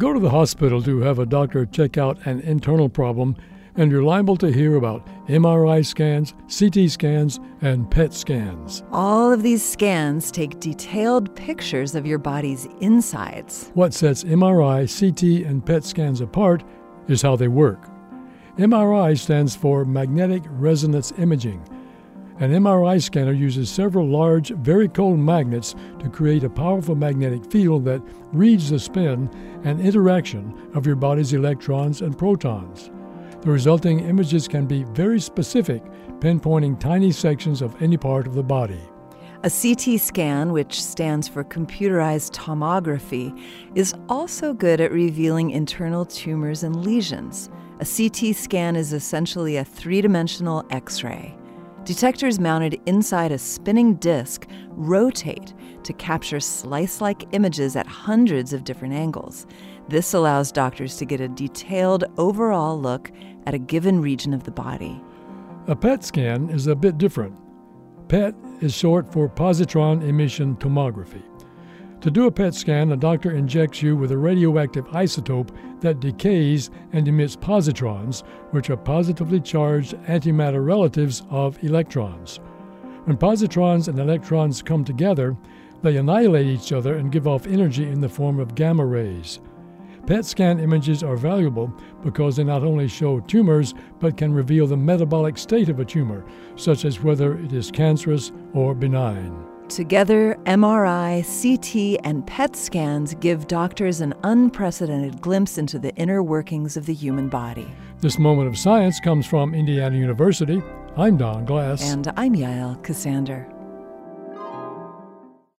Go to the hospital to have a doctor check out an internal problem, and you're liable to hear about MRI scans, CT scans, and PET scans. All of these scans take detailed pictures of your body's insides. What sets MRI, CT, and PET scans apart is how they work. MRI stands for Magnetic Resonance Imaging. An MRI scanner uses several large, very cold magnets to create a powerful magnetic field that reads the spin and interaction of your body's electrons and protons. The resulting images can be very specific, pinpointing tiny sections of any part of the body. A CT scan, which stands for computerized tomography, is also good at revealing internal tumors and lesions. A CT scan is essentially a three dimensional X ray. Detectors mounted inside a spinning disc rotate to capture slice like images at hundreds of different angles. This allows doctors to get a detailed overall look at a given region of the body. A PET scan is a bit different. PET is short for positron emission tomography. To do a PET scan, a doctor injects you with a radioactive isotope that decays and emits positrons, which are positively charged antimatter relatives of electrons. When positrons and electrons come together, they annihilate each other and give off energy in the form of gamma rays. PET scan images are valuable because they not only show tumors but can reveal the metabolic state of a tumor, such as whether it is cancerous or benign. Together, MRI, CT, and PET scans give doctors an unprecedented glimpse into the inner workings of the human body. This moment of science comes from Indiana University. I'm Don Glass. And I'm Yael Ksander.